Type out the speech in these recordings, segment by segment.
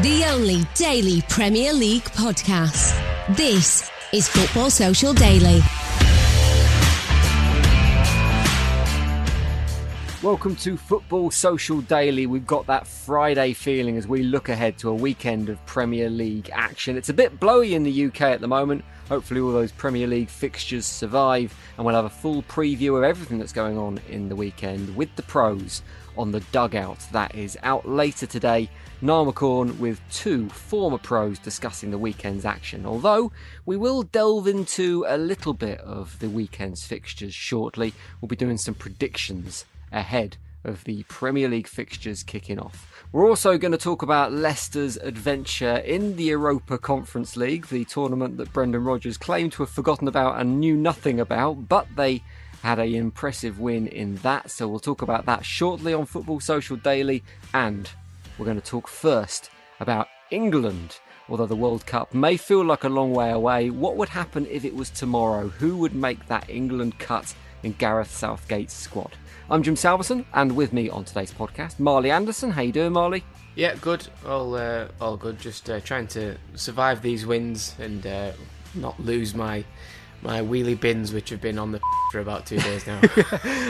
The only daily Premier League podcast. This is Football Social Daily. Welcome to Football Social Daily. We've got that Friday feeling as we look ahead to a weekend of Premier League action. It's a bit blowy in the UK at the moment. Hopefully, all those Premier League fixtures survive, and we'll have a full preview of everything that's going on in the weekend with the pros on the dugout. That is out later today. Niall McCorn with two former pros discussing the weekend's action. Although we will delve into a little bit of the weekend's fixtures shortly, we'll be doing some predictions ahead of the Premier League fixtures kicking off. We're also going to talk about Leicester's adventure in the Europa Conference League, the tournament that Brendan Rodgers claimed to have forgotten about and knew nothing about, but they had an impressive win in that. So we'll talk about that shortly on Football Social Daily, and we're going to talk first about England. Although the World Cup may feel like a long way away, what would happen if it was tomorrow? Who would make that England cut in Gareth Southgate's squad? I'm Jim Salverson, and with me on today's podcast, Marley Anderson. How you doing, Marley? Yeah, good. All uh, all good. Just uh, trying to survive these wins and uh, not lose my my wheelie bins, which have been on the for about two days now.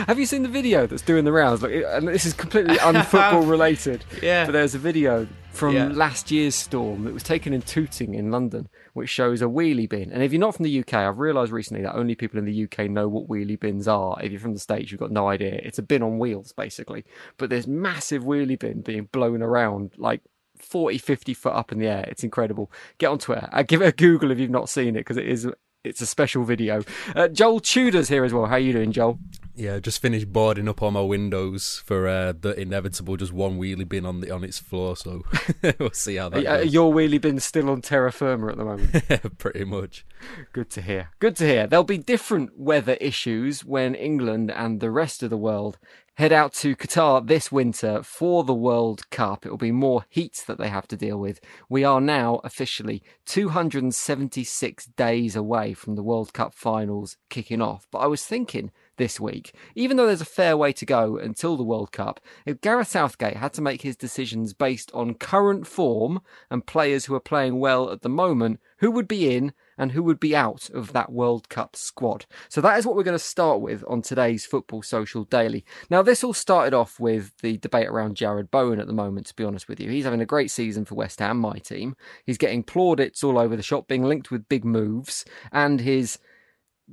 Have you seen the video that's doing the rounds? Like, and this is completely unfootball related. Yeah. But there's a video from Yeah. last year's storm that was taken in Tooting in London, which shows a wheelie bin. And if you're not from the UK, I've realised recently that only people in the UK know what wheelie bins are. If you're from the States, you've got no idea. It's a bin on wheels, basically. But there's massive wheelie bin being blown around like 40, 50 foot up in the air. It's incredible. Get on Twitter. Uh, give it a Google if you've not seen it because it is. It's a special video. Uh, Joel Tudor's here as well. How are you doing, Joel? Yeah, just finished boarding up all my windows for uh, the inevitable just one wheelie bin on the on its floor. So we'll see how that Uh, goes. your wheelie bin's still on terra firma at the moment. Pretty much. Good to hear. Good to hear. There'll be different weather issues when England and the rest of the world head out to Qatar this winter for the World Cup. It'll be more heat that they have to deal with. We are now officially 276 days away from the World Cup finals kicking off. But I was thinking this week, even though there's a fair way to go until the World Cup, if Gareth Southgate had to make his decisions based on current form and players who are playing well at the moment, who would be in and who would be out of that World Cup squad. So that is what we're going to start with on today's Football Social Daily. Now, this all started off with the debate around Jarrod Bowen at the moment, to be honest with you. He's having a great season for West Ham, my team. He's getting plaudits all over the shop, being linked with big moves, and his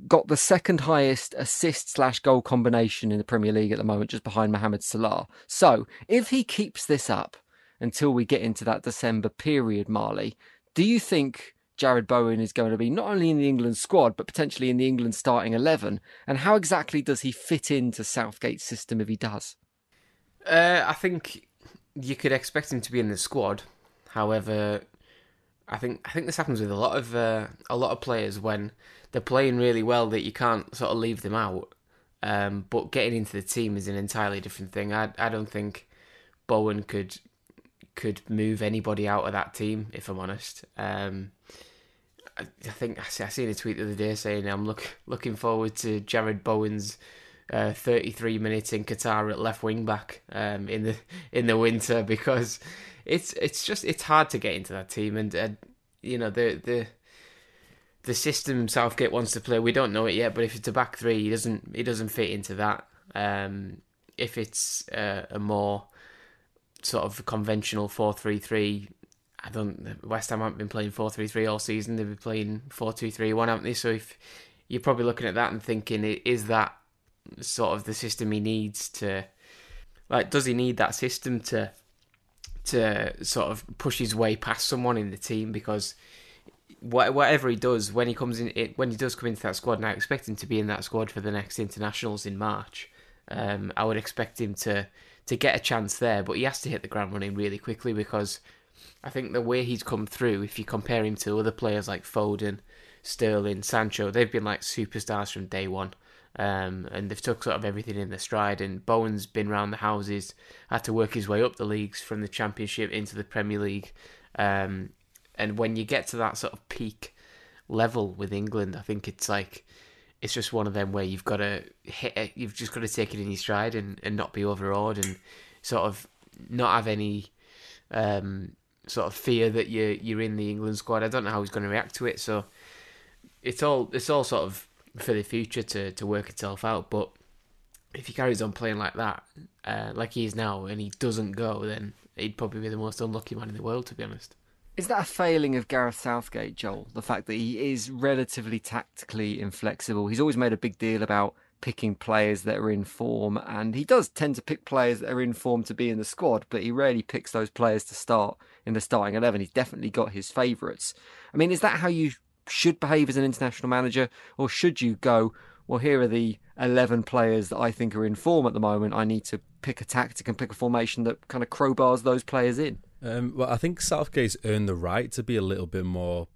got the second highest assist slash goal combination in the Premier League at the moment, just behind Mohamed Salah. So if he keeps this up until we get into that December period, Marley, do you think Jarrod Bowen is going to be not only in the England squad, but potentially in the England starting 11? And how exactly does he fit into Southgate's system if he does? Uh, I think you could expect him to be in the squad. However, I think I think this happens with a lot of uh, a lot of players when they're playing really well that you can't sort of leave them out. Um, but getting into the team is an entirely different thing. I I don't think Bowen could could move anybody out of that team. If I'm honest, um, I, think I, I seen a tweet the other day saying I'm look looking forward to Jarrod Bowen's uh, 33 minutes in Qatar at left wing back um, in the in the winter because it's it's just it's hard to get into that team and uh, you know the the the system Southgate wants to play we don't know it yet but if it's a back three he doesn't he doesn't fit into that. Um, if it's uh, a more sort of conventional 4-3-3 I don't West Ham haven't been playing 4-3-3 all season. They've been playing 4-2-3-1 haven't they? So if you're probably looking at that and thinking is that sort of the system he needs to like does he need that system to to sort of push his way past someone in the team? Because whatever he does when he comes in when he does come into that squad and I expect him to be in that squad for the next internationals in March um, I would expect him to to get a chance there. But he has to hit the ground running really quickly because I think the way he's come through if you compare him to other players like Foden Sterling Sancho they've been like superstars from day one um, and they've took sort of everything in their stride. And Bowen's been round the houses, had to work his way up the leagues from the Championship into the Premier League. Um, and when you get to that sort of peak level with England, I think it's like it's just one of them where you've got to hit it, you've just got to take it in your stride and, and not be overawed and sort of not have any um, sort of fear that you you're in the England squad. I don't know how he's going to react to it, so it's all it's all sort of for the future to, to work itself out. But if he carries on playing like that, uh, like he is now, and he doesn't go, then he'd probably be the most unlucky man in the world, to be honest. Is that a failing of Gareth Southgate, Joel? The fact that he is relatively tactically inflexible. He's always made a big deal about picking players that are in form, and he does tend to pick players that are in form to be in the squad, but he rarely picks those players to start in the starting 11. He's definitely got his favourites. I mean, is that how you should behave as an international manager, or should you go, well, here are the 11 players that I think are in form at the moment. I need to pick a tactic and pick a formation that kind of crowbars those players in? Um, well, I think Southgate's earned the right to be a little bit more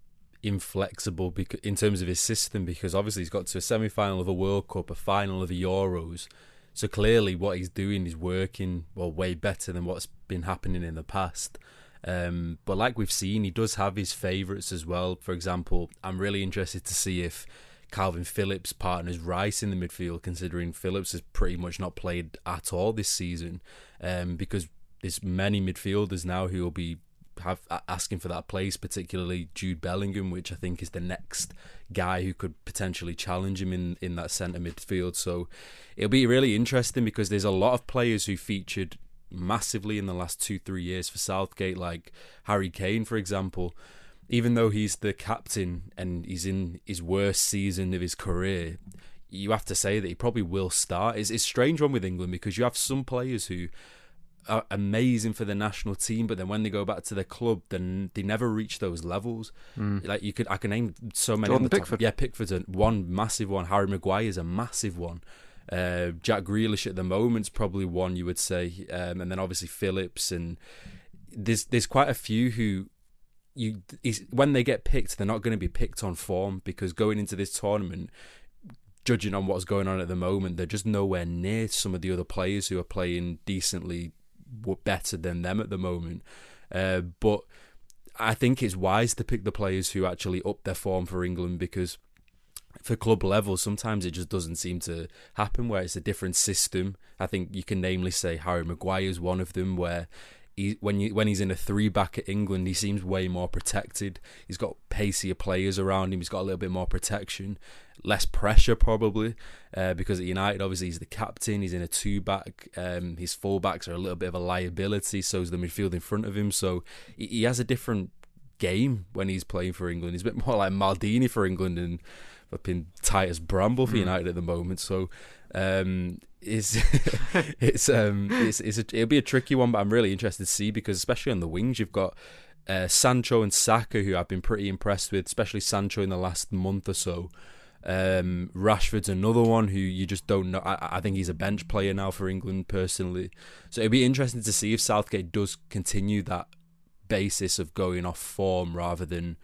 inflexible in terms of his system because obviously he's got to a semi final of a World Cup, a final of the Euros. So clearly, what he's doing is working well way better than what's been happening in the past. Um, but like we've seen, he does have his favourites as well. For example, I'm really interested to see if Kalvin Phillips partners Rice in the midfield, considering Phillips has pretty much not played at all this season, um, because there's many midfielders now who will be have asking for that place, particularly Jude Bellingham, which I think is the next guy who could potentially challenge him in, in that centre midfield. So it'll be really interesting because there's a lot of players who featured massively in the last two, three years for Southgate, like Harry Kane, for example. Even though he's the captain and he's in his worst season of his career, you have to say that he probably will start. It's, it's strange one with England because you have some players who are amazing for the national team, but then when they go back to their club, then they never reach those levels. Mm. Like you could, I can name so many. Jordan Pickford, yeah, Pickford's a, one massive one. Harry Maguire is a massive one. Uh, Jack Grealish at the moment's probably one you would say, um, and then obviously Phillips and there's there's quite a few who you when they get picked, they're not going to be picked on form because going into this tournament, judging on what's going on at the moment, they're just nowhere near some of the other players who are playing decently better than them at the moment. Uh, but I think it's wise to pick the players who actually up their form for England because for club level, sometimes it just doesn't seem to happen where it's a different system. I think you can namely say Harry Maguire is one of them where he, when you, when he's in a three back at England, he seems way more protected. He's got pacier players around him. He's got a little bit more protection, less pressure probably, uh, because at United obviously he's the captain. He's in a two back. Um, his full backs are a little bit of a liability. So is the midfield in front of him. So he, he has a different game when he's playing for England. He's a bit more like Maldini for England and flipping Titus Bramble for mm. United at the moment. So um, it's it's um it's, it's a, it'll be a tricky one, but I'm really interested to see because especially on the wings you've got. Uh, Sancho and Saka, who I've been pretty impressed with, especially Sancho in the last month or so. Um, Rashford's another one who you just don't know. I, I, think he's a bench player now for England personally. So it'd be interesting to see if Southgate does continue that basis of going off form rather than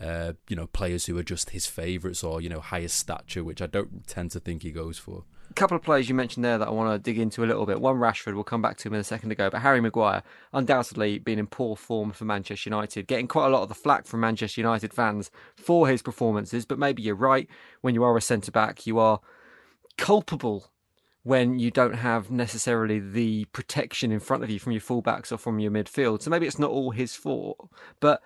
uh, you know, players who are just his favourites or, you know, highest stature, which I don't tend to think he goes for. a couple of players you mentioned there that I want to dig into a little bit. One Rashford, we'll come back to him in a second ago, but Harry Maguire, undoubtedly been in poor form for Manchester United, getting quite a lot of the flack from Manchester United fans for his performances. But maybe you're right. When you are a centre back, you are culpable when you don't have necessarily the protection in front of you from your fullbacks or from your midfield. So maybe it's not all his fault, but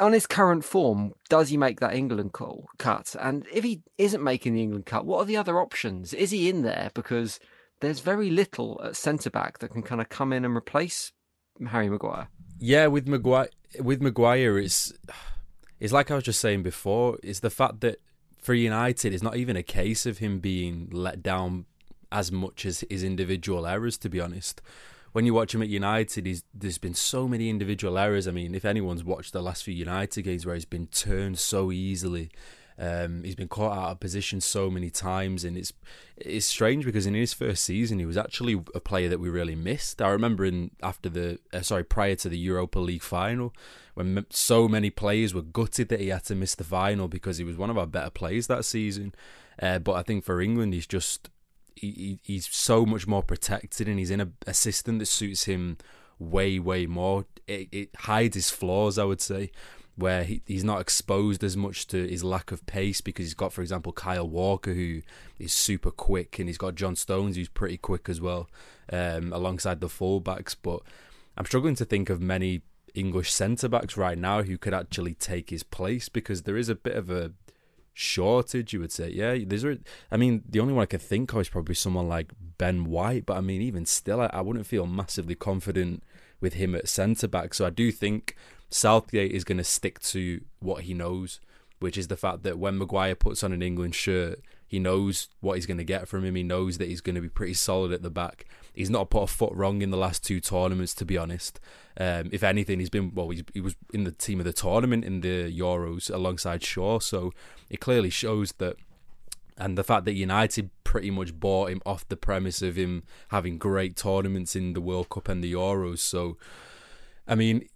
on his current form, does he make that England call, cut? And if he isn't making the England cut, what are the other options? Is he in there? Because there's very little at centre back that can kind of come in and replace Harry Maguire. Yeah, with Maguire, with Maguire, it's it's like I was just saying before. It's the fact that for United, it's not even a case of him being let down as much as his individual errors. To be honest, when you watch him at United, there's been so many individual errors. I mean, if anyone's watched the last few United games where he's been turned so easily, um, he's been caught out of position so many times, and it's it's strange because in his first season he was actually a player that we really missed. I remember in after the uh, sorry prior to the Europa League final when so many players were gutted that he had to miss the final because he was one of our better players that season. Uh, but I think for England, he's just he, he's so much more protected and he's in a, a system that suits him way way more. It, it hides his flaws, I would say, where he, he's not exposed as much to his lack of pace because he's got, for example, Kyle Walker who is super quick and he's got John Stones who's pretty quick as well, um, alongside the fullbacks. But I'm struggling to think of many English centre backs right now who could actually take his place because there is a bit of a shortage, you would say. Yeah, there's. I mean, the only one I could think of is probably someone like Ben White, but I mean, even still, I, I wouldn't feel massively confident with him at centre back. So I do think Southgate is going to stick to what he knows, which is the fact that when Maguire puts on an England shirt, he knows what he's going to get from him. He knows that he's going to be pretty solid at the back. He's not put a foot wrong in the last two tournaments, to be honest. Um, if anything, he's been well. he was in the team of the tournament in the Euros alongside Shaw, so it clearly shows that. And the fact that United pretty much bought him off the premise of him having great tournaments in the World Cup and the Euros. So, I mean,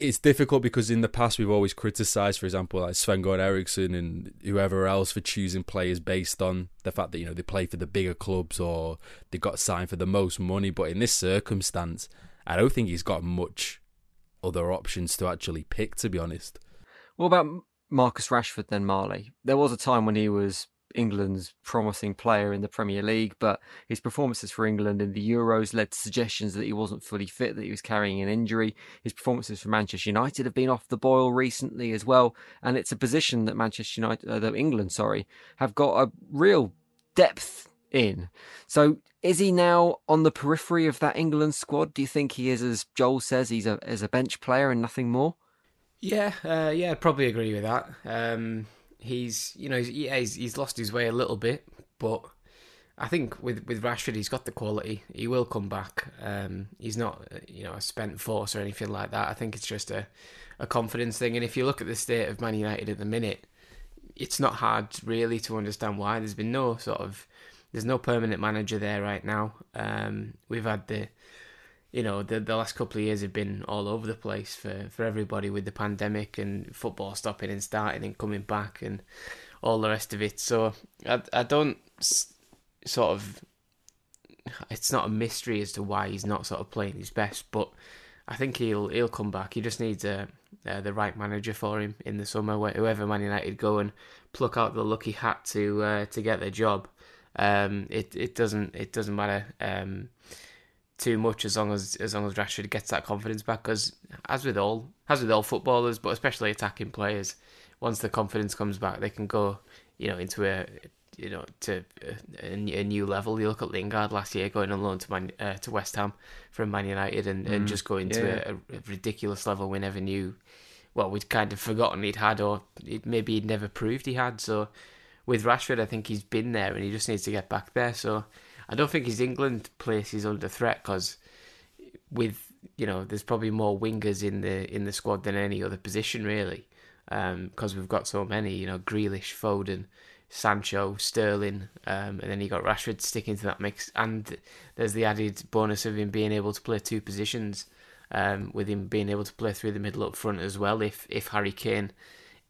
it's difficult because in the past we've always criticised, for example, like Sven Goran Eriksson and whoever else for choosing players based on the fact that you know they play for the bigger clubs or they got signed for the most money. But in this circumstance, I don't think he's got much other options to actually pick. To be honest, what about Marcus Rashford then, Marley? There was a time when he was England's promising player in the Premier League, but his performances for England in the Euros led to suggestions that he wasn't fully fit, that he was carrying an injury. His performances for Manchester United have been off the boil recently as well, and it's a position that Manchester United, uh, that England, sorry, have got a real depth in. So is he now on the periphery of that England squad? Do you think he is, as Joel says, he's a as a bench player and nothing more? Yeah, uh, yeah, I'd probably agree with that. Um, he's you know he's, yeah he's, he's lost his way a little bit, but I think with with Rashford he's got the quality. He will come back. Um, he's not you know a spent force or anything like that. I think it's just a a confidence thing. And if you look at the state of Man United at the minute, it's not hard really to understand why. There's been no sort of there's no permanent manager there right now. Um, we've had the you know, the the last couple of years have been all over the place for, for everybody with the pandemic and football stopping and starting and coming back and all the rest of it. So I I don't sort of it's not a mystery as to why he's not sort of playing his best, but I think he'll he'll come back. He just needs a, uh, the right manager for him in the summer. Whoever Man United go and pluck out the lucky hat to uh, to get the job. Um, it it doesn't it doesn't matter. Um, too much as long as as long as Rashford gets that confidence back. Because as with all as with all footballers, but especially attacking players, once the confidence comes back, they can go you know into a you know to a, a new level. You look at Lingard last year going on loan to Man, uh, to West Ham from Man United and, mm, and just going yeah. to a, a, ridiculous level we never knew. Well, we'd kind of forgotten he'd had, or it, maybe he'd never proved he had. So with Rashford, I think he's been there and he just needs to get back there. So I don't think his England place is under threat because with you know there's probably more wingers in the in the squad than any other position really because um, we've got so many you know Grealish, Foden, Sancho, Sterling, um, and then you got Rashford sticking to that mix, and there's the added bonus of him being able to play two positions. Um, with him being able to play through the middle up front as well, if if Harry Kane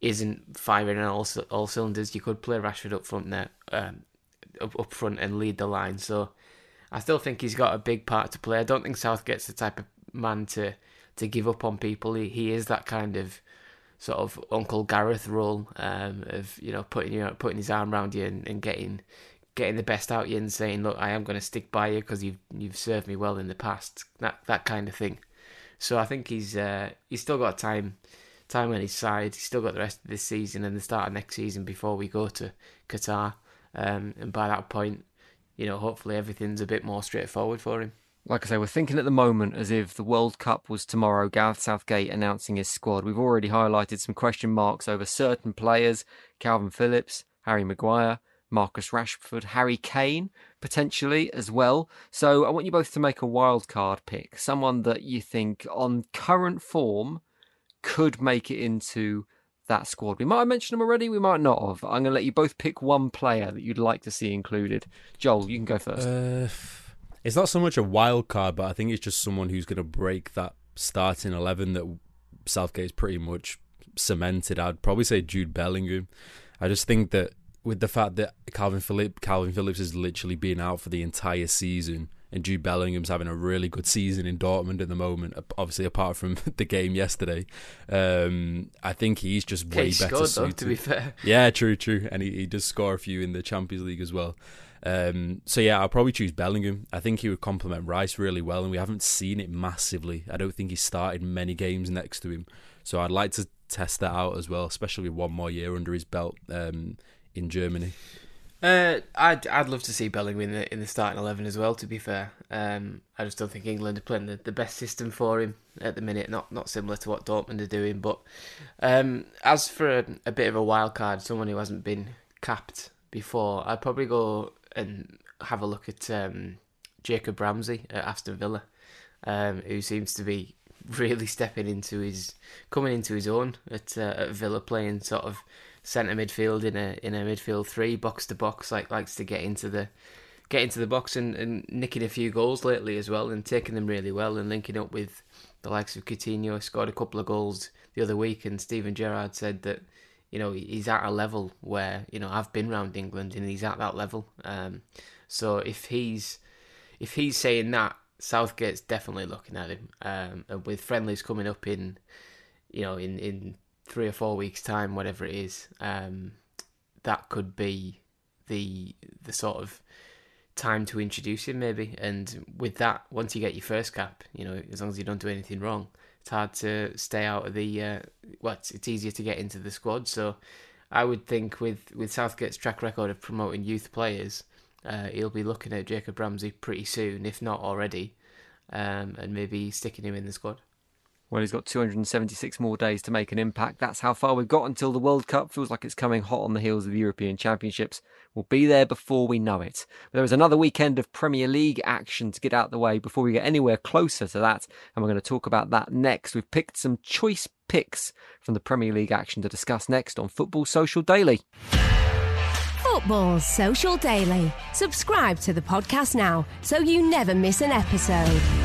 isn't firing on all all cylinders, you could play Rashford up front there. Um, up, up front and lead the line. So I still think he's got a big part to play. I don't think Southgate's the type of man to to give up on people. He he is that kind of sort of Uncle Gareth role um, of you know putting you putting his arm around you and, and getting getting the best out you and saying, look, I am going to stick by you because you've you've served me well in the past. That that kind of thing. So I think he's uh, he's still got time time on his side. He's still got the rest of this season and the start of next season before we go to Qatar. Um, and by that point, you know, hopefully everything's a bit more straightforward for him. Like I say, we're thinking at the moment as if the World Cup was tomorrow, Gareth Southgate announcing his squad. We've already highlighted some question marks over certain players Kalvin Phillips, Harry Maguire, Marcus Rashford, Harry Kane, potentially as well. So I want you both to make a wild card pick. Someone that you think on current form could make it into that squad. We might have mentioned them already, we might not have. I'm going to let you both pick one player that you'd like to see included. Joel, you can go first. Uh, it's not so much a wild card, but I think it's just someone who's going to break that starting 11 that Southgate's pretty much cemented. I'd probably say Jude Bellingham. I just think that with the fact that Kalvin Phillips, Kalvin Phillips has literally been out for the entire season, and Jude Bellingham's having a really good season in Dortmund at the moment. Obviously, apart from the game yesterday, um, I think he's just way He better scored, though, to be fair. Yeah, true, true, and he, he does score a few in the Champions League as well. Um, so yeah, I'll probably choose Bellingham. I think he would complement Rice really well, and we haven't seen it massively. I don't think he started many games next to him, so I'd like to test that out as well, especially with one more year under his belt um, in Germany. Uh, I'd I'd love to see Bellingham in the in the starting eleven as well. To be fair, um, I just don't think England are playing the, the best system for him at the minute. Not not similar to what Dortmund are doing. But um, as for a, a bit of a wild card, someone who hasn't been capped before, I'd probably go and have a look at um, Jacob Ramsey at Aston Villa, um, who seems to be really stepping into his coming into his own at uh, at Villa, playing sort of centre midfield in a in a midfield three, box to box, like likes to get into the get into the box and, and nicking a few goals lately as well, and taking them really well, and linking up with the likes of Coutinho. Scored a couple of goals the other week, and Steven Gerrard said that you know he's at a level where you know I've been round England, and he's at that level. Um, so if he's if he's saying that, Southgate's definitely looking at him. Um, and with friendlies coming up in you know in in three or four weeks time, whatever it is, um, that could be the the sort of time to introduce him maybe. And with that, once you get your first cap, you know, as long as you don't do anything wrong, it's hard to stay out of the. Uh, well, it's, it's easier to get into the squad. So I would think with with Southgate's track record of promoting youth players, uh, he'll be looking at Jacob Ramsey pretty soon, if not already, um, and maybe sticking him in the squad. Well, he's got 276 more days to make an impact. That's how far we've got until the World Cup. Feels like it's coming hot on the heels of the European Championships. We'll be there before we know it. But there is another weekend of Premier League action to get out the way before we get anywhere closer to that. And we're going to talk about that next. We've picked some choice picks from the Premier League action to discuss next on Football Social Daily. Football Social Daily. Subscribe to the podcast now so you never miss an episode.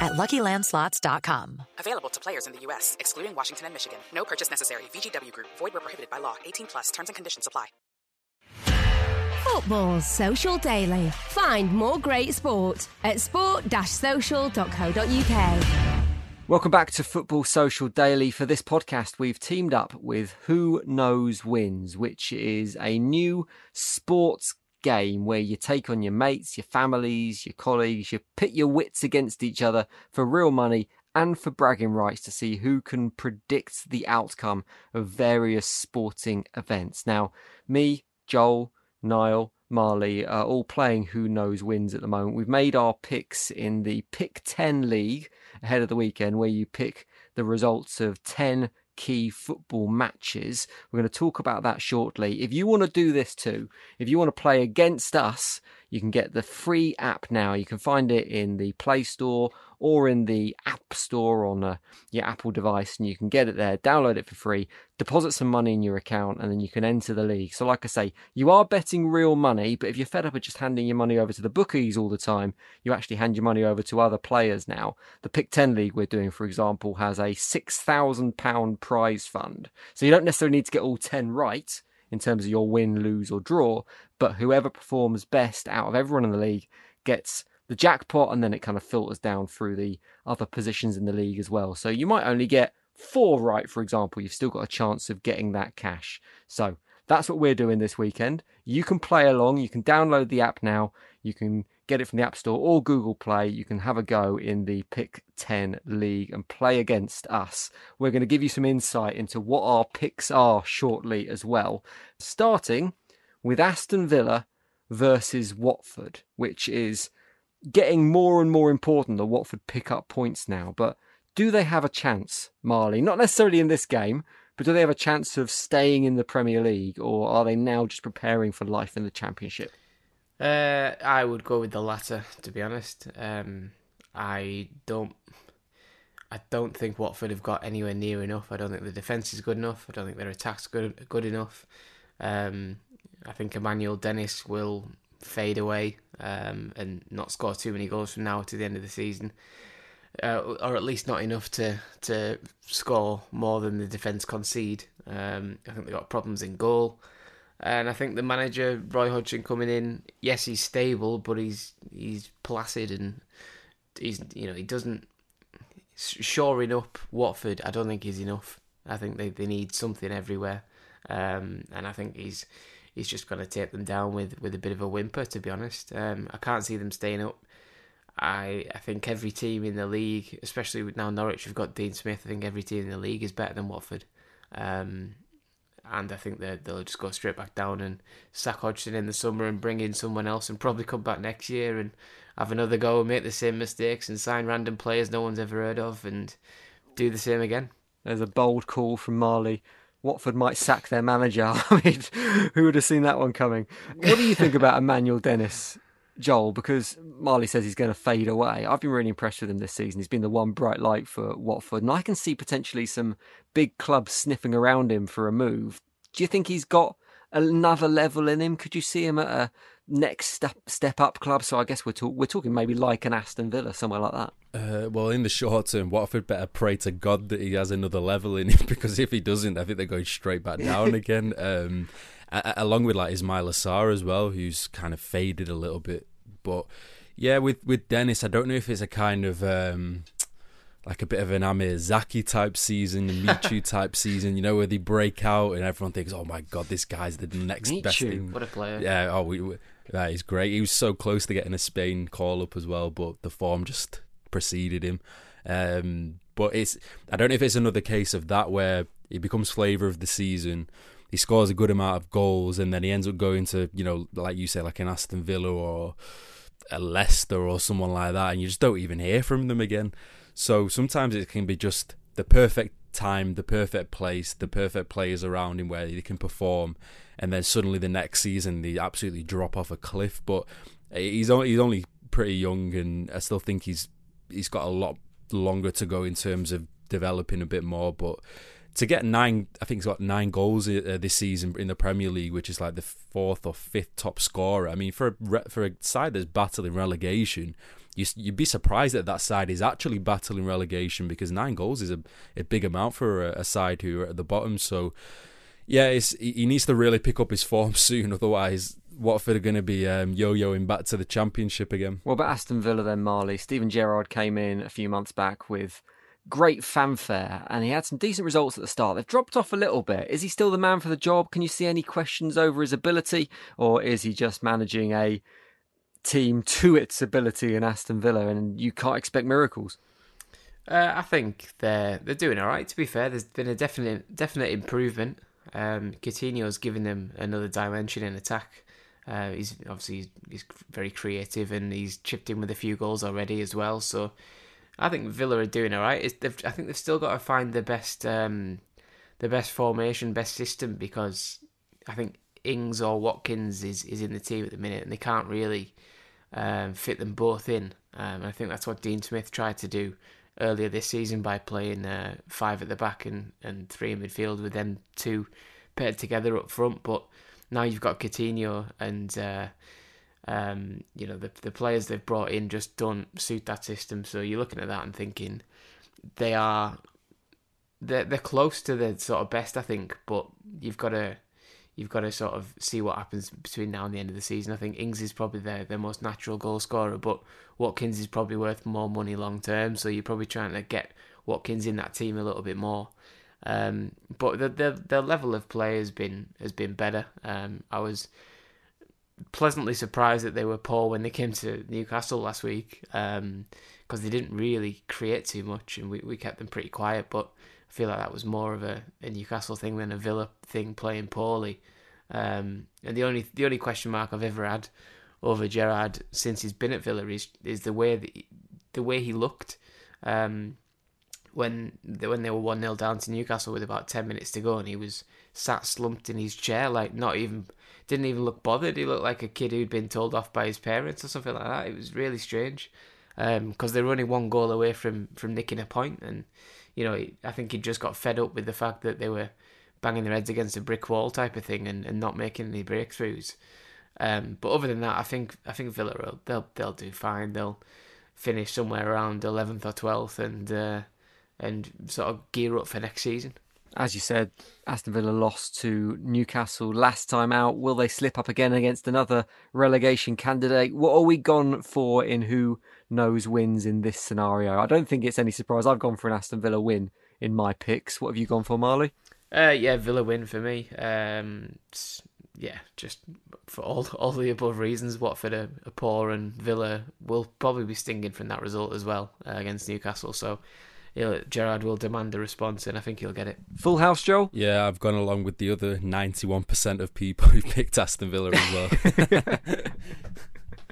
at luckylandslots.com. Available to players in the U.S., excluding Washington and Michigan. No purchase necessary. VGW Group, void where prohibited by law. 18 plus terms and conditions apply. Football Social Daily. Find more great sport at sport-social.co.uk. Welcome back to Football Social Daily. For this podcast, we've teamed up with Who Knows Wins, which is a new sports game where you take on your mates, your families, your colleagues, you pit your wits against each other for real money and for bragging rights to see who can predict the outcome of various sporting events. Now, me, Joel, Niall, Marley are all playing who knows wins at the moment. We've made our picks in the Pick 10 League ahead of the weekend, where you pick the results of 10 key football matches. We're going to talk about that shortly. If you want to do this too, if you want to play against us, you can get the free app now. You can find it in the Play Store or in the App Store on uh, your Apple device, and you can get it there. Download it for free, deposit some money in your account, and then you can enter the league. So, like I say, you are betting real money, but if you're fed up with just handing your money over to the bookies all the time, you actually hand your money over to other players now. The Pick 10 League we're doing, for example, has a £6,000 prize fund. So, you don't necessarily need to get all 10 right in terms of your win, lose, or draw, but whoever performs best out of everyone in the league gets the jackpot, and then it kind of filters down through the other positions in the league as well. So you might only get four right, for example. You've still got a chance of getting that cash. So that's what we're doing this weekend. You can play along. You can download the app now. You can get it from the App Store or Google Play. You can have a go in the Pick 10 League and play against us. We're going to give you some insight into what our picks are shortly as well. Starting with Aston Villa versus Watford, which is getting more and more important that Watford pick up points now. But do they have a chance, Marley? Not necessarily in this game, but do they have a chance of staying in the Premier League, or are they now just preparing for life in the Championship? Uh, I would go with the latter, to be honest. Um, I don't. I don't think Watford have got anywhere near enough. I don't think the defence is good enough. I don't think their attack's good good enough. Um, I think Emmanuel Dennis will fade away um, and not score too many goals from now to the end of the season, uh, or at least not enough to to score more than the defence concede. Um, I think they've got problems in goal, and I think the manager Roy Hodgson coming in, yes, he's stable, but he's he's placid and he's you know he doesn't shoring up Watford. I don't think is enough. I think they they need something everywhere, um, and I think he's he's just going to take them down with, with a bit of a whimper, to be honest. Um, I can't see them staying up. I I think every team in the league, especially now Norwich have got Dean Smith, I think every team in the league is better than Watford. Um, and I think they'll just go straight back down and sack Hodgson in the summer and bring in someone else and probably come back next year and have another go and make the same mistakes and sign random players no one's ever heard of and do the same again. There's a bold call from Marley. Watford might sack their manager. I mean, who would have seen that one coming? What do you think about Emmanuel Dennis, Joel? Because Marley says he's going to fade away. I've been really impressed with him this season. He's been the one bright light for Watford, and I can see potentially some big clubs sniffing around him for a move. Do you think he's got another level in him? Could you see him at a next step step up club? So I guess we're talk- we're talking maybe like an Aston Villa, somewhere like that. Uh, well, in the short term, Watford better pray to God that he has another level in him because if he doesn't, I think they're going straight back down again. Um, a- along with like Ismaila Sarr as well, who's kind of faded a little bit. But yeah, with with Dennis, I don't know if it's a kind of um, like a bit of an Amr Zaki type season, a Michu type season, you know, where they break out and everyone thinks, "Oh my god, this guy's the next Michu, best thing." what a player! Yeah, oh, we, we, that is great. He was so close to getting a Spain call up as well, but the form just preceded him. Um, but it's I don't know if it's another case of that where he becomes flavour of the season. He scores a good amount of goals, and then he ends up going to you know, like you say, like an Aston Villa or a Leicester or someone like that, and you just don't even hear from them again. So sometimes it can be just the perfect time, the perfect place, the perfect players around him where they can perform, and then suddenly the next season they absolutely drop off a cliff. But he's only he's only pretty young, and I still think he's he's got a lot longer to go in terms of developing a bit more. But to get nine, I think he's got nine goals uh, this season in the Premier League, which is like the fourth or fifth top scorer. I mean, for a, for a side that's battling relegation, you, would be surprised that that side is actually battling relegation because nine goals is a, a big amount for a, a side who are at the bottom. So, yeah, he needs to really pick up his form soon, otherwise. Watford are going to be um, yo-yoing back to the championship again. What about Aston Villa then, Marley? Steven Gerrard came in a few months back with great fanfare and he had some decent results at the start. They've dropped off a little bit. Is he still the man for the job? Can you see any questions over his ability, or is he just managing a team to its ability in Aston Villa and you can't expect miracles? Uh, I think they're they're doing all right. To be fair, there's been a definite definite improvement. Um, Coutinho's given them another dimension in attack. Uh, he's obviously he's, he's very creative and he's chipped in with a few goals already as well. So I think Villa are doing all right. I think they've still got to find the best um, the best formation, best system because I think Ings or Watkins is, is in the team at the minute and they can't really um, fit them both in. Um, I think that's what Dean Smith tried to do earlier this season by playing uh, five at the back and, and three in midfield with them two paired together up front. But now you've got Coutinho and uh, um, you know the the players they've brought in just don't suit that system. So you're looking at that and thinking they are they're they're close to the sort of best, I think. But you've got to you've got to sort of see what happens between now and the end of the season. I think Ings is probably their, their most natural goal scorer, but Watkins is probably worth more money long term. So you're probably trying to get Watkins in that team a little bit more. Um, but the, the level of play has been has been better. Um, I was pleasantly surprised that they were poor when they came to Newcastle last week because um, they didn't really create too much and we, we kept them pretty quiet. But I feel like that was more of a, a Newcastle thing than a Villa thing playing poorly. Um, and the only the only question mark I've ever had over Gerrard since he's been at Villa is is the way that he, the way he looked. Um, when when they were one 0 down to Newcastle with about ten minutes to go, and he was sat slumped in his chair, like not even didn't even look bothered. He looked like a kid who'd been told off by his parents or something like that. It was really strange because um, they were only one goal away from from nicking a point, and you know I think he just got fed up with the fact that they were banging their heads against a brick wall type of thing and, and not making any breakthroughs. Um, but other than that, I think I think Villa will they'll they'll do fine. They'll finish somewhere around eleventh or twelfth, and uh, and sort of gear up for next season. As you said, Aston Villa lost to Newcastle last time out. Will they slip up again against another relegation candidate? What are we gone for in who knows wins in this scenario? I don't think it's any surprise. I've gone for an Aston Villa win in my picks. What have you gone for, Marley? Uh, yeah, Villa win for me. Um, yeah, just for all all the above reasons. Watford are, are poor, and Villa will probably be stinging from that result as well uh, against Newcastle. So he'll, Gerrard will demand a response, and I think he'll get it. Full house, Joe. Yeah, I've gone along with the other ninety-one percent of people who picked Aston Villa as well.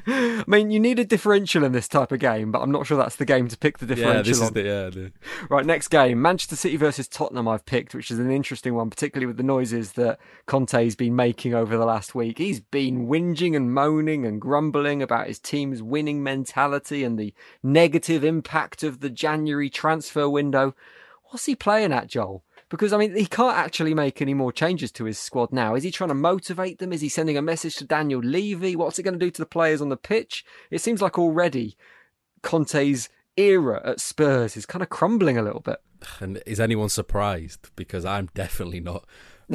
I mean, you need a differential in this type of game, but I'm not sure that's the game to pick the differential. Yeah, this on. is the yeah. The... Right, next game, Manchester City versus Tottenham. I've picked, which is an interesting one, particularly with the noises that Conte's been making over the last week. He's been whinging and moaning and grumbling about his team's winning mentality and the negative impact of the January transfer window. What's he playing at, Joel? Because, I mean, he can't actually make any more changes to his squad now. Is he trying to motivate them? Is he sending a message to Daniel Levy? What's it going to do to the players on the pitch? It seems like already Conte's era at Spurs is kind of crumbling a little bit. And is anyone surprised? Because I'm definitely not.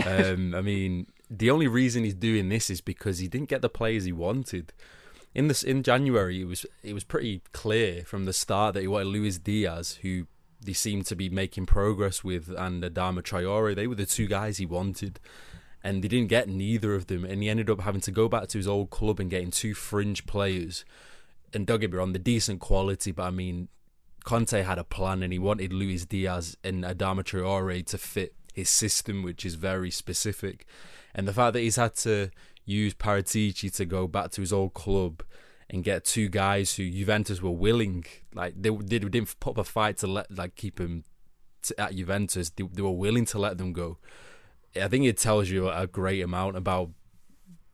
Um, I mean, the only reason he's doing this is because he didn't get the players he wanted. In this in January, it was it was pretty clear from the start that he wanted Luis Diaz, who they seemed to be making progress with, and Adama Traore. They were the two guys he wanted, and they didn't get neither of them. And he ended up having to go back to his old club and getting two fringe players. And don't get me wrong, the decent quality, but I mean, Conte had a plan, and he wanted Luis Diaz and Adama Traore to fit his system, which is very specific. And the fact that he's had to use Paratici to go back to his old club and get two guys who Juventus were willing, like they, they didn't put up a fight to let like keep him to, at Juventus. They, they were willing to let them go. I think it tells you a great amount about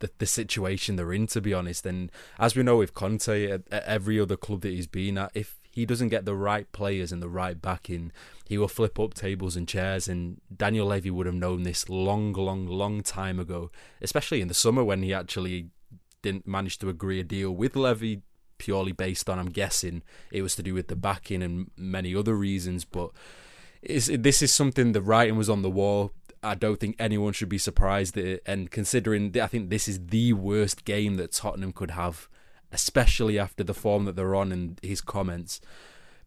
the, the situation they're in, to be honest. And as we know with Conte, at, at every other club that he's been at, if he doesn't get the right players and the right backing, he will flip up tables and chairs. And Daniel Levy would have known this long, long, long time ago, especially in the summer when he actually didn't manage to agree a deal with Levy purely based on, I'm guessing, it was to do with the backing and many other reasons. But this is something the writing was on the wall. I don't think anyone should be surprised at it. And considering, I think this is the worst game that Tottenham could have, especially after the form that they're on and his comments,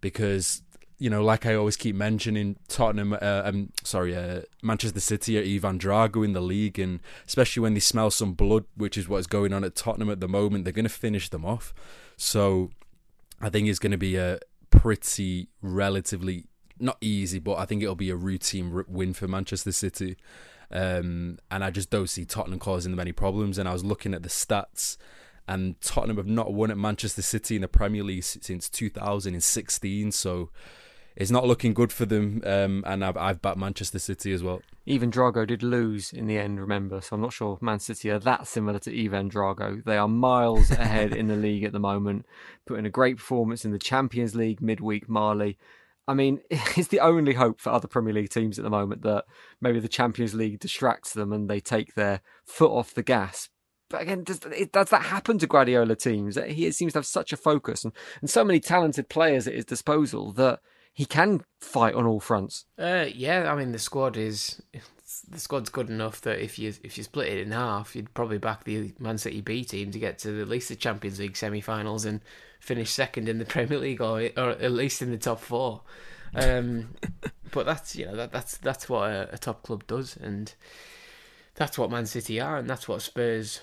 because you know, like I always keep mentioning, Tottenham, uh, um, sorry, uh, Manchester City are Ivan Drago in the league, and especially when they smell some blood, which is what's going on at Tottenham at the moment, they're going to finish them off. So I think it's going to be a pretty relatively not easy, but I think it'll be a routine win for Manchester City. Um, and I just don't see Tottenham causing them any problems. And I was looking at the stats, and Tottenham have not won at Manchester City in the Premier League since 2016. So it's not looking good for them. Um, and I've, I've backed Manchester City as well. Ivan Drago did lose in the end, remember? So I'm not sure Man City are that similar to Ivan Drago. They are miles ahead in the league at the moment, putting a great performance in the Champions League midweek, Marley. I mean, it's the only hope for other Premier League teams at the moment that maybe the Champions League distracts them and they take their foot off the gas. But again, does, does that happen to Guardiola teams? He seems to have such a focus and, and so many talented players at his disposal that he can fight on all fronts. Uh, yeah, I mean the squad is the squad's good enough that if you if you split it in half, you'd probably back the Man City B team to get to at least the Champions League semi-finals and finish second in the Premier League or or at least in the top four. Um, but that's you know that that's that's what a, a, top club does, and that's what Man City are, and that's what Spurs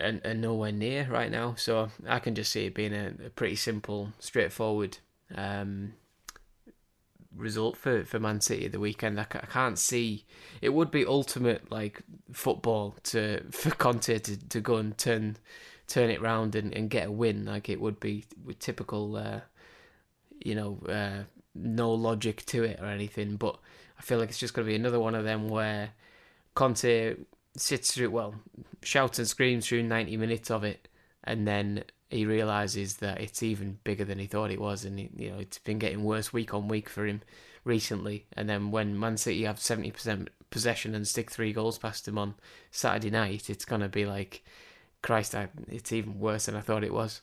are, are nowhere near right now. So I can just see it being a, a pretty simple, straightforward. Um, result for, for Man City the weekend. I, I can't see it would be ultimate like football to for Conte to, to go and turn turn it round and, and get a win. Like it would be with typical, uh, you know, uh, no logic to it or anything. But I feel like it's just going to be another one of them where Conte sits through well, shouts and screams through ninety minutes of it, and then he realizes that it's even bigger than he thought it was, and you know it's been getting worse week on week for him recently. And then when Man City have seventy percent possession and stick three goals past him on Saturday night, it's gonna be like, Christ, I, it's even worse than I thought it was.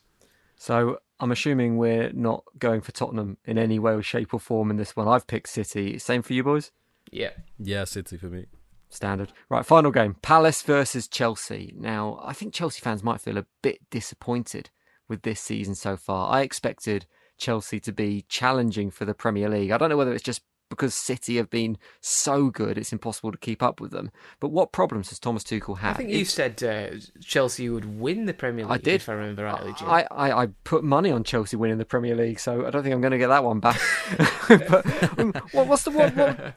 So I'm assuming we're not going for Tottenham in any way or shape or form in this one. I've picked City. Same for you boys. Yeah, yeah, City for me. Standard. Right, final game Palace versus Chelsea. Now, I think Chelsea fans might feel a bit disappointed with this season so far. I expected Chelsea to be challenging for the Premier League. I don't know whether it's just because City have been so good, it's impossible to keep up with them. But what problems has Thomas Tuchel had? I think you said uh, Chelsea would win the Premier League. I did, if I remember rightly. Jim. I, I, I put money on Chelsea winning the Premier League, so I don't think I'm going to get that one back. but um, what, what's the what, what,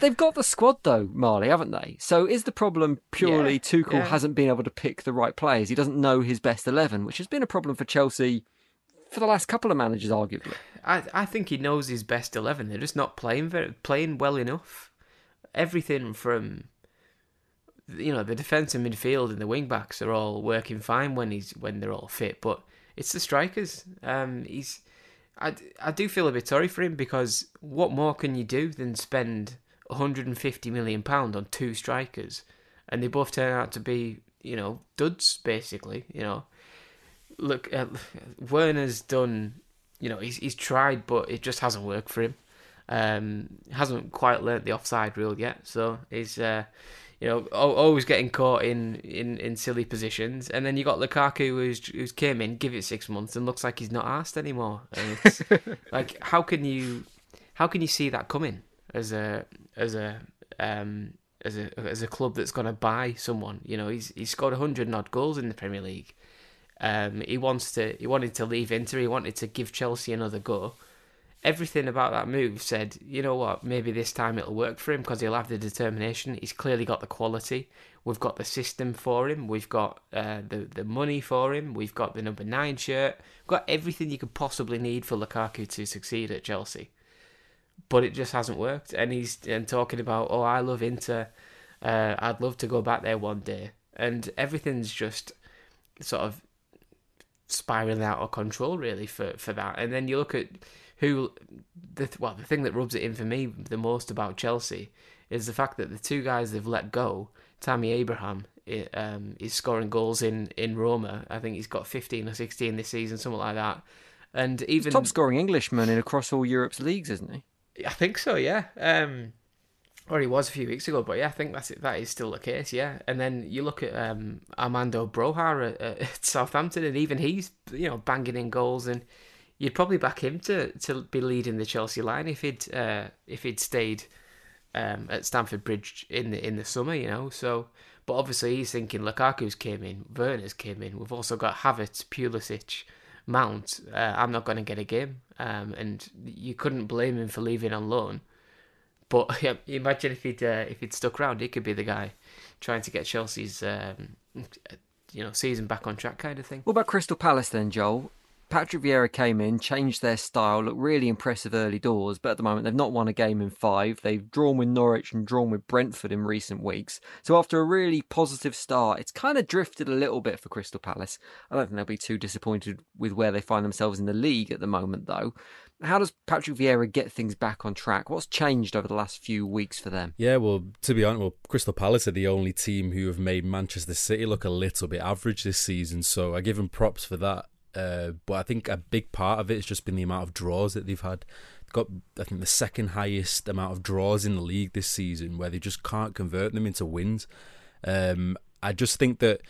They've got the squad though, Marley, haven't they? So is the problem purely yeah, Tuchel yeah. hasn't been able to pick the right players? He doesn't know his best eleven, which has been a problem for Chelsea for the last couple of managers, arguably. I I think he knows his best eleven. They're just not playing very, playing well enough. Everything from you know the defence and midfield and the wing backs are all working fine when he's when they're all fit, but it's the strikers. Um, he's I, I do feel a bit sorry for him because what more can you do than spend 150 million pound on two strikers, and they both turn out to be you know duds basically. You know, look, uh, Werner's done you know, he's he's tried, but it just hasn't worked for him. Um, hasn't quite learnt the offside rule yet, so he's uh, you know always getting caught in, in, in silly positions. And then you got Lukaku, who's who's came in, give it six months, and looks like he's not asked anymore. like how can you how can you see that coming as a as a um, as a as a club that's going to buy someone? You know, he's he's scored hundred odd goals in the Premier League. Um, he wants to. He wanted to leave Inter. He wanted to give Chelsea another go. Everything about that move said, you know what? Maybe this time it'll work for him because he'll have the determination. He's clearly got the quality. We've got the system for him. We've got uh, the the money for him. We've got the number nine shirt. We've got everything you could possibly need for Lukaku to succeed at Chelsea. But it just hasn't worked. And he's and talking about, oh, I love Inter. Uh, I'd love to go back there one day. And everything's just sort of spiraling out of control really for, for that. And then you look at who the well the thing that rubs it in for me the most about Chelsea is the fact that the two guys they've let go, Tammy Abraham, it, um, is scoring goals in in Roma. I think he's got 15 or 16 this season, something like that. And even top scoring Englishman in across all Europe's leagues, isn't he? I think so. Yeah. Um, or he was a few weeks ago, but yeah, I think that's it. That is still the case, yeah. And then you look at um, Armando Broja at, at, Southampton, and even he's you know banging in goals, and you'd probably back him to, to be leading the Chelsea line if he'd uh, if he'd stayed um, at Stamford Bridge in the in the summer, you know. So, but obviously he's thinking Lukaku's came in, Werner's came in. We've also got Havertz, Pulisic, Mount. Uh, I'm not going to get a game, um, and you couldn't blame him for leaving on loan. But yeah, imagine if he'd uh, if he'd stuck around, he could be the guy trying to get Chelsea's um, you know season back on track, kind of thing. What about Crystal Palace then, Joel? Patrick Vieira came in, changed their style, looked really impressive early doors, but at the moment they've not won a game in five. They've drawn with Norwich and drawn with Brentford in recent weeks. So after a really positive start, it's kind of drifted a little bit for Crystal Palace. I don't think they'll be too disappointed with where they find themselves in the league at the moment, though. How does Patrick Vieira get things back on track? What's changed over the last few weeks for them? Yeah, well, to be honest, well, Crystal Palace are the only team who have made Manchester City look a little bit average this season, so I give them props for that. Uh, but I think a big part of it has just been the amount of draws that they've had. Got, I think, the second highest amount of draws in the league this season, where they just can't convert them into wins. Um, I just think that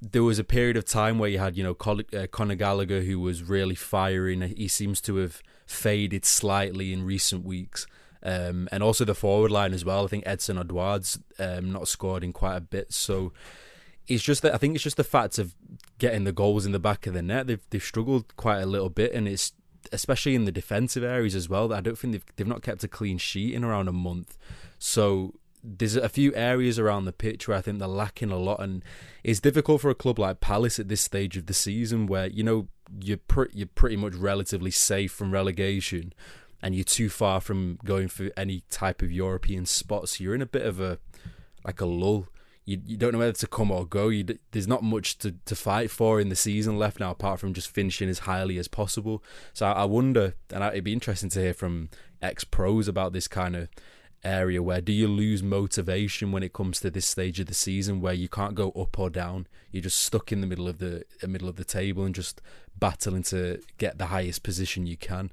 there was a period of time where you had, you know, uh, Conor Gallagher who was really firing. He seems to have faded slightly in recent weeks. Um, and also the forward line as well. I think Odsonne Edouard's um, not scored in quite a bit. So it's just that I think it's just the fact of getting the goals in the back of the net. They've they've struggled quite a little bit, and it's especially in the defensive areas as well. That I don't think they've they've not kept a clean sheet in around a month. So there's a few areas around the pitch where I think they're lacking a lot, and it's difficult for a club like Palace at this stage of the season, where you know you're you're pretty much relatively safe from relegation, and you're too far from going for any type of European spot. So you're in a bit of a like a lull you, you don't know whether to come or go. You, there's not much to, to fight for in the season left now, apart from just finishing as highly as possible. So I, I wonder, and it'd be interesting to hear from ex pros about this kind of area where do you lose motivation when it comes to this stage of the season where you can't go up or down you're just stuck in the middle of the middle of the table and just battling to get the highest position you can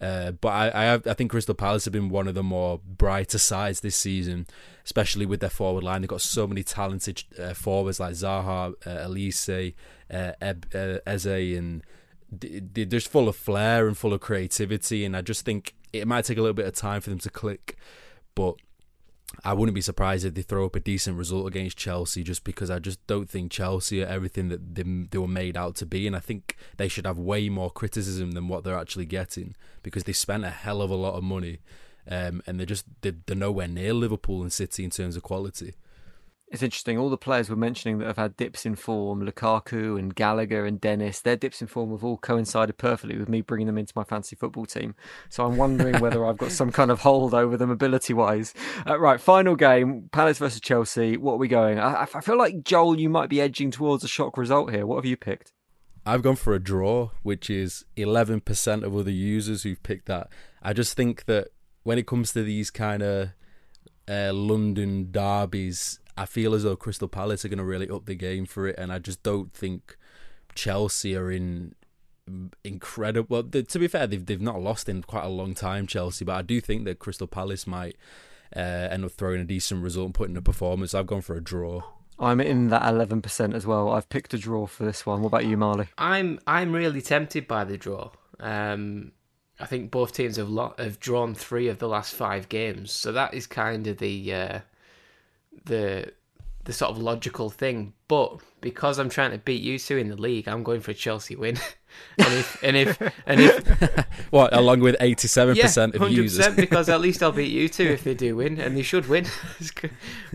uh, but I, I, have, I think Crystal Palace have been one of the more brighter sides this season, especially with their forward line. They've got so many talented uh, forwards like Zaha, uh, Olise, uh, uh, Eze, and they're just full of flair and full of creativity. And I just think it might take a little bit of time for them to click, but I wouldn't be surprised if they throw up a decent result against Chelsea just because I just don't think Chelsea are everything that they, they were made out to be. And I think they should have way more criticism than what they're actually getting because they spent a hell of a lot of money um, and they're just they're, they're nowhere near Liverpool and City in terms of quality. It's interesting. All the players we're mentioning that have had dips in form, Lukaku and Gallagher and Dennis, their dips in form have all coincided perfectly with me bringing them into my fantasy football team. So I'm wondering whether I've got some kind of hold over them ability wise. Uh, right, final game Palace versus Chelsea. What are we going? I, I feel like, Joel, you might be edging towards a shock result here. What have you picked? I've gone for a draw, which is 11% of other users who've picked that. I just think that when it comes to these kind of uh, London derbies, I feel as though Crystal Palace are going to really up the game for it, and I just don't think Chelsea are in incredible. Well, to be fair, they've they've not lost in quite a long time, Chelsea, but I do think that Crystal Palace might uh, end up throwing a decent result and putting a performance. I've gone for a draw. I'm in that 11% as well. I've picked a draw for this one. What about you, Marley? I'm I'm really tempted by the draw. Um, I think both teams have lo- have drawn three of the last five games, so that is kind of the uh, the the sort of logical thing. But because I'm trying to beat you two in the league, I'm going for a Chelsea win. and if and if and if what along with eighty seven percent of users, because at least I'll beat you two if they do win, and they should win.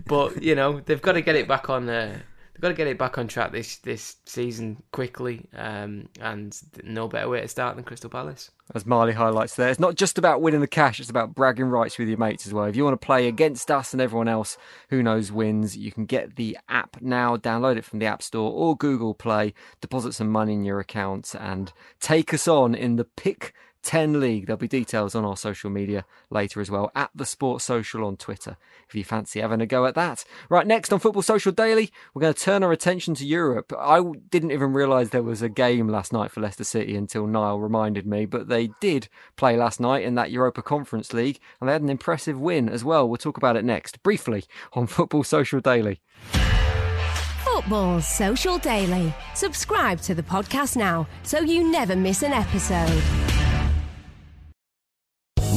but you know they've got to get it back on. Uh, got to get it back on track this this season quickly, um, and no better way to start than Crystal Palace. As Marley highlights there, it's not just about winning the cash; it's about bragging rights with your mates as well. If you want to play against us and everyone else, who knows wins, you can get the app now. Download it from the App Store or Google Play. Deposit some money in your account and take us on in the pick 10 League. There'll be details on our social media later as well, at the Sports Social on Twitter, if you fancy having a go at that. Right, next on Football Social Daily, we're going to turn our attention to Europe. I didn't even realise there was a game last night for Leicester City until Niall reminded me, but they did play last night in that Europa Conference League, and they had an impressive win as well. We'll talk about it next, briefly, on Football Social Daily. Football Social Daily. Subscribe to the podcast now so you never miss an episode.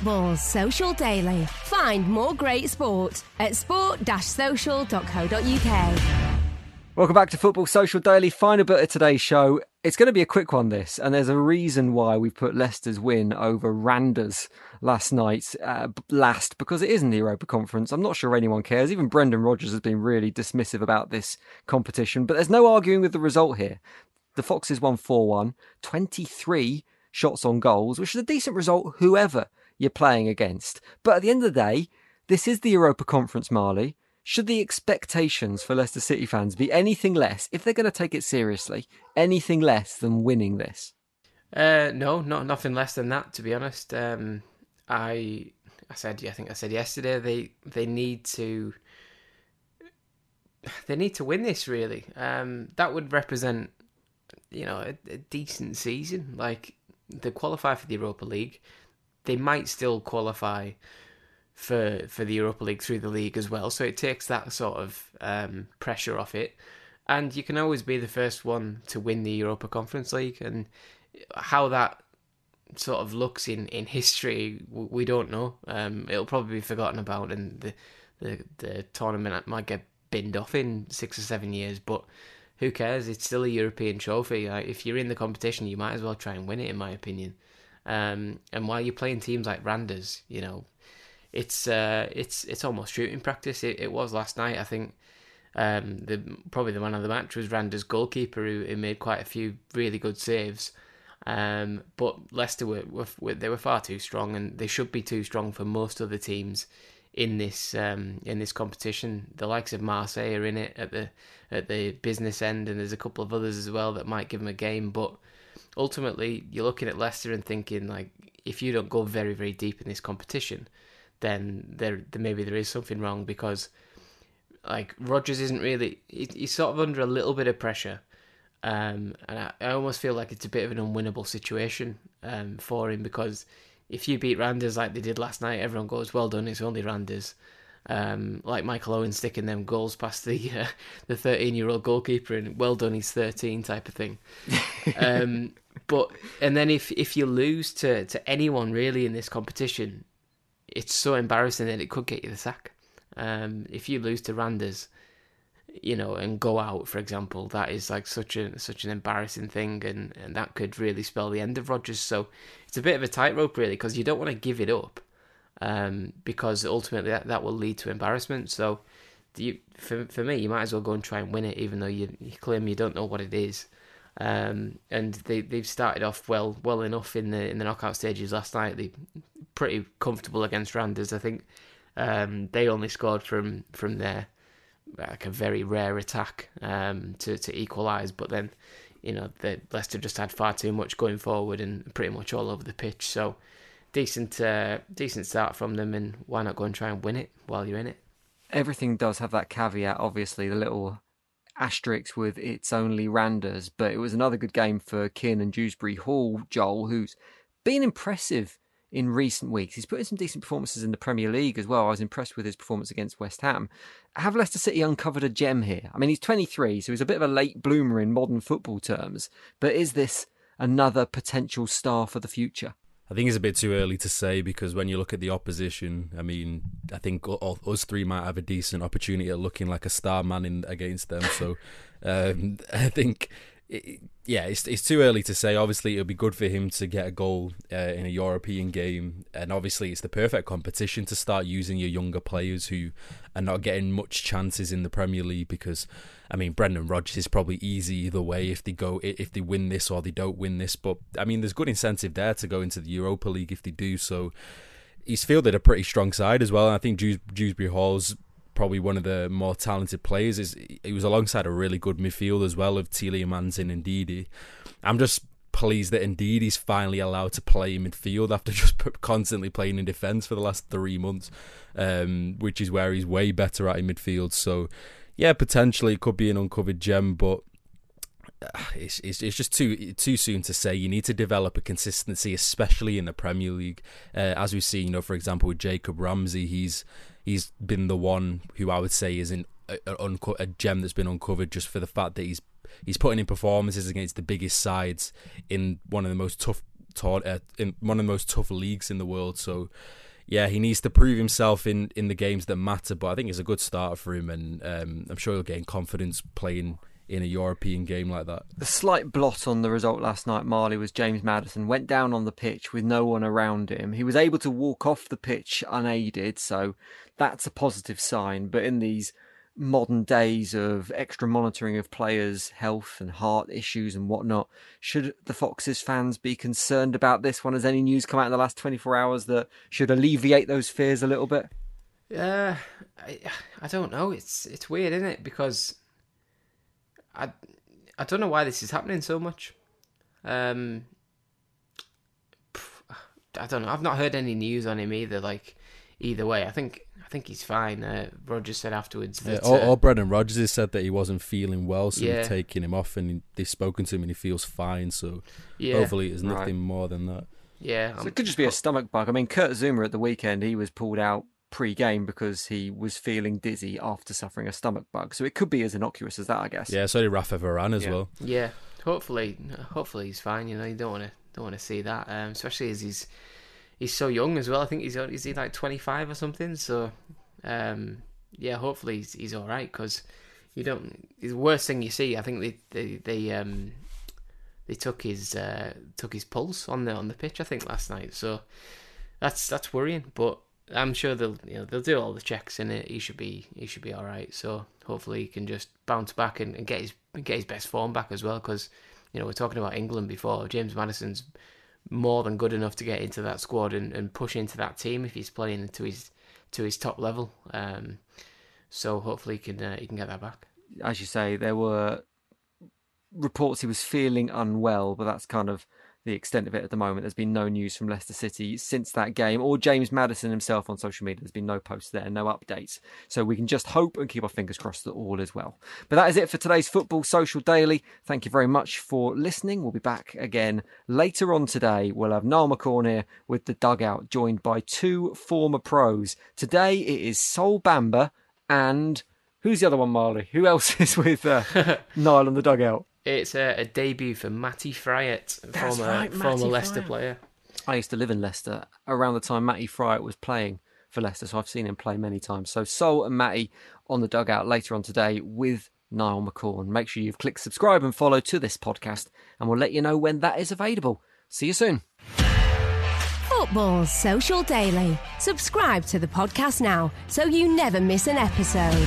Football Social Daily. Find more great sport at sport-social.co.uk. Welcome back to Football Social Daily. Final bit of today's show. It's going to be a quick one, this, and there's a reason why we put Leicester's win over Randers last night uh, last because it is in the Europa Conference. I'm not sure anyone cares. Even Brendan Rodgers has been really dismissive about this competition, but there's no arguing with the result here. The Foxes won 4 1, 23 shots on goals, which is a decent result, whoever you're playing against. But at the end of the day, this is the Europa Conference, Marley. Should the expectations for Leicester City fans be anything less, if they're going to take it seriously, anything less than winning this? Uh, no, not nothing less than that. To be honest, um, I I said I think I said yesterday they they need to they need to win this really. Um, that would represent you know a, a decent season. Like they qualify for the Europa League, they might still qualify for for the Europa League through the league as well. So it takes that sort of um, pressure off it, and you can always be the first one to win the Europa Conference League. And how that sort of looks in, in history, we don't know. Um, it'll probably be forgotten about, and the, the the tournament might get binned off in six or seven years. But who cares? It's still a European trophy. Like, if you're in the competition, you might as well try and win it, in my opinion. Um, and while you're playing teams like Randers, you know, it's uh, it's it's almost shooting practice. It, it was last night. I think um, the probably the man of the match was Randers' goalkeeper, who, who made quite a few really good saves. Um, but Leicester were, were, they were far too strong, and they should be too strong for most other teams in this um, in this competition. The likes of Marseille are in it at the at the business end, and there's a couple of others as well that might give them a game. But ultimately, you're looking at Leicester and thinking like, if you don't go very very deep in this competition, then there, maybe there is something wrong because like Rodgers isn't really he's sort of under a little bit of pressure. Um, and I, I, almost feel like it's a bit of an unwinnable situation um, for him because if you beat Randers like they did last night, everyone goes, "Well done, it's only Randers." Um, like Michael Owen sticking them goals past the uh, the thirteen year old goalkeeper and well done, he's thirteen type of thing. um, but and then if if you lose to to anyone really in this competition, it's so embarrassing that it could get you the sack. Um, if you lose to Randers, you know, and go out, for example, that is like such a such an embarrassing thing, and, and that could really spell the end of Rodgers. So it's a bit of a tightrope, really, because you don't want to give it up, um, because ultimately that, that will lead to embarrassment. So you, for for me, you might as well go and try and win it, even though you, you claim you don't know what it is. Um, and they they've started off well well enough in the in the knockout stages last night. They pretty comfortable against Randers. I think um, they only scored from from their like a very rare attack um, to to equalise, but then you know the Leicester just had far too much going forward and pretty much all over the pitch. So decent uh, decent start from them, and why not go and try and win it while you're in it? Everything does have that caveat, obviously. The little asterisk with it's only Randers, but it was another good game for Kiernan Dewsbury Hall, Joel, who's been impressive in recent weeks. He's put in some decent performances in the Premier League as well. I was impressed with his performance against West Ham. Have Leicester City uncovered a gem here? I mean, he's 23, so he's a bit of a late bloomer in modern football terms, but is this another potential star for the future? I think it's a bit too early to say because when you look at the opposition, I mean, I think all, us three might have a decent opportunity at looking like a star man in against them. So um, I think it, yeah, it's it's too early to say. Obviously, it'll be good for him to get a goal uh, in a European game, and obviously, it's the perfect competition to start using your younger players who are not getting much chances in the Premier League. Because, I mean, Brendan Rodgers is probably easy either way if they go if they win this or they don't win this. But I mean, there's good incentive there to go into the Europa League if they do. So he's fielded a pretty strong side as well. And I think Dews- Dewsbury Hall's probably one of the more talented players. Is he was alongside a really good midfield as well of Tielemans and Ndidi. I'm just pleased that Ndidi's finally allowed to play in midfield after just constantly playing in defence for the last three months, um, which is where he's way better at in midfield. So, yeah, potentially it could be an uncovered gem, but it's, it's it's just too too soon to say. You need to develop a consistency, especially in the Premier League. Uh, as we see, you know, for example, with Jacob Ramsey, he's he's been the one who I would say is in a, a, a gem that's been uncovered just for the fact that he's he's putting in performances against the biggest sides in one of the most tough uh, in one of the most tough leagues in the world. So yeah, he needs to prove himself in, in the games that matter. But I think it's a good start for him, and um, I'm sure he'll gain confidence playing in a European game like that. The slight blot on the result last night, Marley, was James Maddison went down on the pitch with no one around him. He was able to walk off the pitch unaided, so that's a positive sign. But in these modern days of extra monitoring of players' health and heart issues and whatnot, should the Foxes fans be concerned about this one? Has any news come out in the last 24 hours that should alleviate those fears a little bit? Yeah, uh, I, I don't know. It's it's weird, isn't it? Because I I don't know why this is happening so much. Um, I don't know. I've not heard any news on him either. Like either way, I think I think he's fine. Uh, Rodgers said afterwards that. Yeah, or, uh, Brendan Rodgers has said that he wasn't feeling well, so Yeah. they're taking him off, and they've spoken to him, and he feels fine. So Yeah, hopefully, it's right. nothing more than that. yeah, So it could just be a stomach bug. I mean, Kurt Zouma at the weekend, he was pulled out pre-game because he was feeling dizzy after suffering a stomach bug. So it could be as innocuous as that, I guess. Yeah, so did Rafa Varane as Yeah. well. Yeah, hopefully, hopefully he's fine. You know, you don't want to don't want to see that, um, especially as he's he's so young as well. I think he's is he like twenty five or something. So, um, yeah, hopefully he's, he's all right because you don't. The worst thing you see, I think they they they um they took his uh, took his pulse on the on the pitch. I think last night. So that's that's worrying, but. I'm sure they'll you know they'll do all the checks in it. He should be he should be all right. So hopefully he can just bounce back and, and get his get his best form back as well. Because you know we're talking about England before. James Maddison's more than good enough to get into that squad and, and push into that team if he's playing to his to his top level. Um, so hopefully he can uh, he can get that back. As you say, there were reports he was feeling unwell, but that's kind of the extent of it at the moment. There's been no news from Leicester City since that game, or James Maddison himself on social media. There's been no posts there, no updates. So we can just hope and keep our fingers crossed that all is well. But that is it for today's Football Social Daily. Thank you very much for listening. We'll be back again later on today. We'll have Niall McCorn here with the dugout, joined by two former pros. Today it is Sol Bamba and who's the other one, Marley? Who else is with uh, Niall on the dugout? It's a, a debut for Matty Fryatt, That's former right, former Matty Leicester Fryatt. player. I used to live in Leicester around the time Matty Fryatt was playing for Leicester, so I've seen him play many times. So Sol and Matty on the dugout later on today with Niall McCorn. Make sure you've clicked subscribe and follow to this podcast, and we'll let you know when that is available. See you soon. Football Social Daily. Subscribe to the podcast now so you never miss an episode.